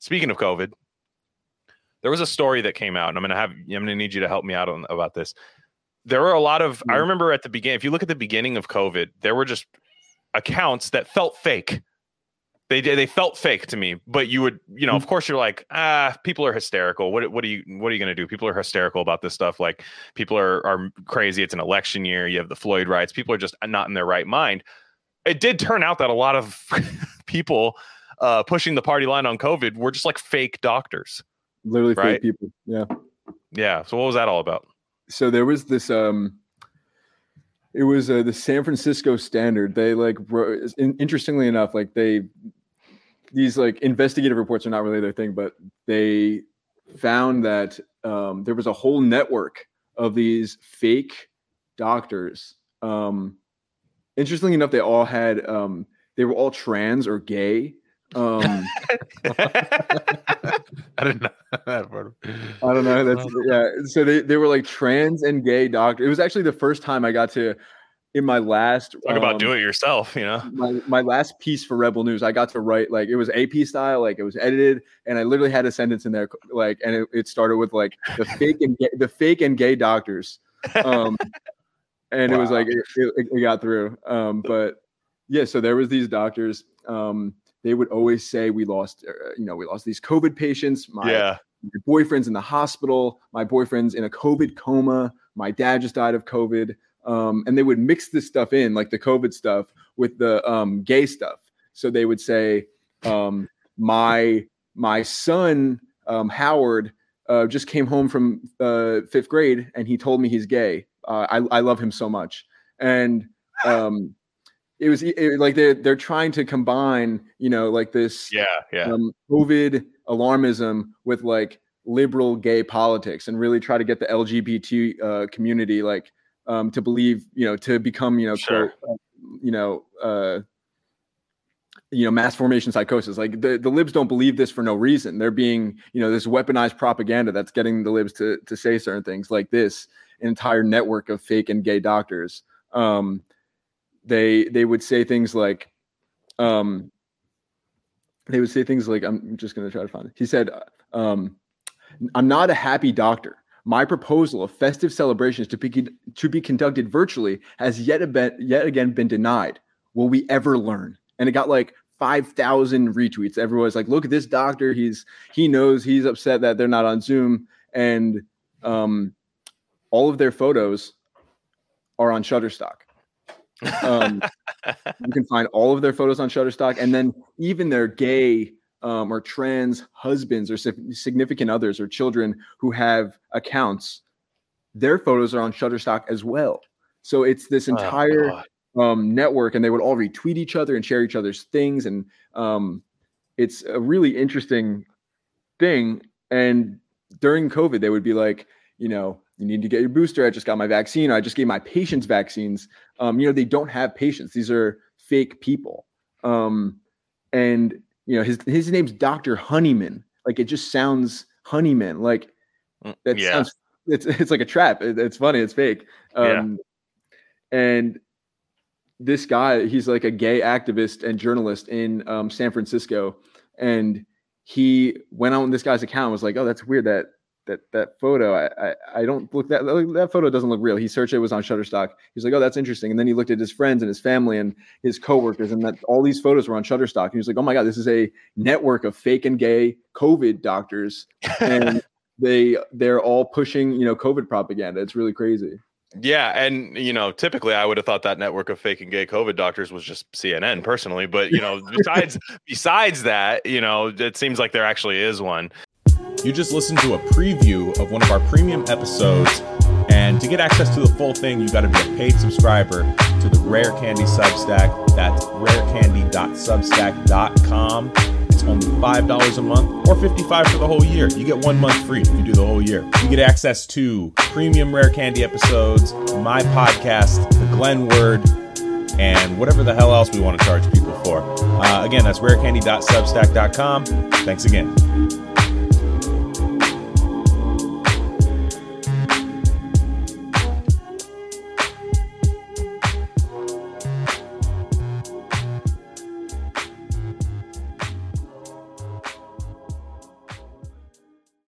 speaking of COVID, there was a story that came out, and I'm gonna have I'm gonna need you to help me out on, about this. There were a lot of I remember at the beginning. If you look at the beginning of COVID, there were just accounts that felt fake. They they felt fake to me, but you would you know of course you're like ah people are hysterical. What what are you what are you gonna do? People are hysterical about this stuff. Like people are are crazy. It's an election year. You have the Floyd riots. People are just not in their right mind. It did turn out that a lot of people uh, pushing the party line on COVID were just like fake doctors. Literally right? fake people. Yeah. Yeah. So what was that all about? So there was this um it was uh, the San Francisco Standard. They like wrote, interestingly enough, like they these like investigative reports are not really their thing, but they found that um, there was a whole network of these fake doctors. Um, interestingly enough, they all had um, they were all trans or gay. Um, I didn't know that part. I don't know. That's yeah. So they, they were like trans and gay doctors. It was actually the first time I got to in my last talk um, about do it yourself you know my, my last piece for rebel news i got to write like it was ap style like it was edited and i literally had a sentence in there like and it, it started with like the fake and gay, the fake and gay doctors um and wow. it was like it, it, it, got through um but yeah so there was these doctors um they would always say we lost uh, you know we lost these covid patients my, yeah my boyfriend's in the hospital my boyfriend's in a covid coma my dad just died of covid um, and they would mix this stuff in, like the COVID stuff, with the um, gay stuff. So they would say, um, "My my son um, Howard uh, just came home from uh, fifth grade, and he told me he's gay. Uh, I I love him so much." And um, it was it, like they're they're trying to combine, you know, like this, yeah, yeah, um, COVID alarmism with like liberal gay politics, and really try to get the LGBT uh, community like um, to believe, you know, to become, you know, sure. quote, you know, uh, you know, mass formation psychosis. Like the, the libs don't believe this for no reason. They're being, you know, this weaponized propaganda that's getting the libs to to say certain things like this. Entire network of fake and gay doctors. Um, they they would say things like, um, they would say things like, I'm just going to try to find it. He said, um, "I'm not a happy doctor. My proposal of festive celebrations to be, to be conducted virtually has yet, been, yet again been denied. Will we ever learn? And it got like 5,000 retweets. Everyone's like, look at this doctor. He's he knows he's upset that they're not on Zoom. And um, all of their photos are on Shutterstock. Um, you can find all of their photos on Shutterstock, and then even their gay um, or trans husbands or significant others or children who have accounts, their photos are on Shutterstock as well. So it's this oh, entire oh, um, network, and they would all retweet each other and share each other's things, and um, it's a really interesting thing. And during COVID, they would be like, you know, you need to get your booster. I just got my vaccine. I just gave my patients vaccines. Um, you know, they don't have patients. These are fake people. Um, and you know his his name's Dr. Honeyman. Like it just sounds Honeyman. Like mm, that yeah. sounds it's it's like a trap. It, it's funny, it's fake. Um yeah. and this guy, he's like a gay activist and journalist in um, San Francisco. And he went on this guy's account was like, Oh, that's weird that that that photo I, I, I don't look that that photo doesn't look real. He searched it was on shutterstock. He's like oh that's interesting. And then he looked at his friends and his family and his coworkers and that all these photos were on shutterstock. And he was like oh my god this is a network of fake and gay covid doctors. And they they're all pushing you know covid propaganda. It's really crazy. Yeah, and you know, typically I would have thought that network of fake and gay COVID doctors was just CNN personally, but you know, besides besides that, you know, it seems like there actually is one. You just listened to a preview of one of our premium episodes. And to get access to the full thing, you got to be a paid subscriber to the Rare Candy Substack. That's rarecandy.substack.com. It's only $5 a month or 55 for the whole year. You get one month free if you do the whole year. You get access to premium Rare Candy episodes, my podcast, The Glenn Word, and whatever the hell else we want to charge people for. Uh, again, that's rarecandy.substack.com. Thanks again.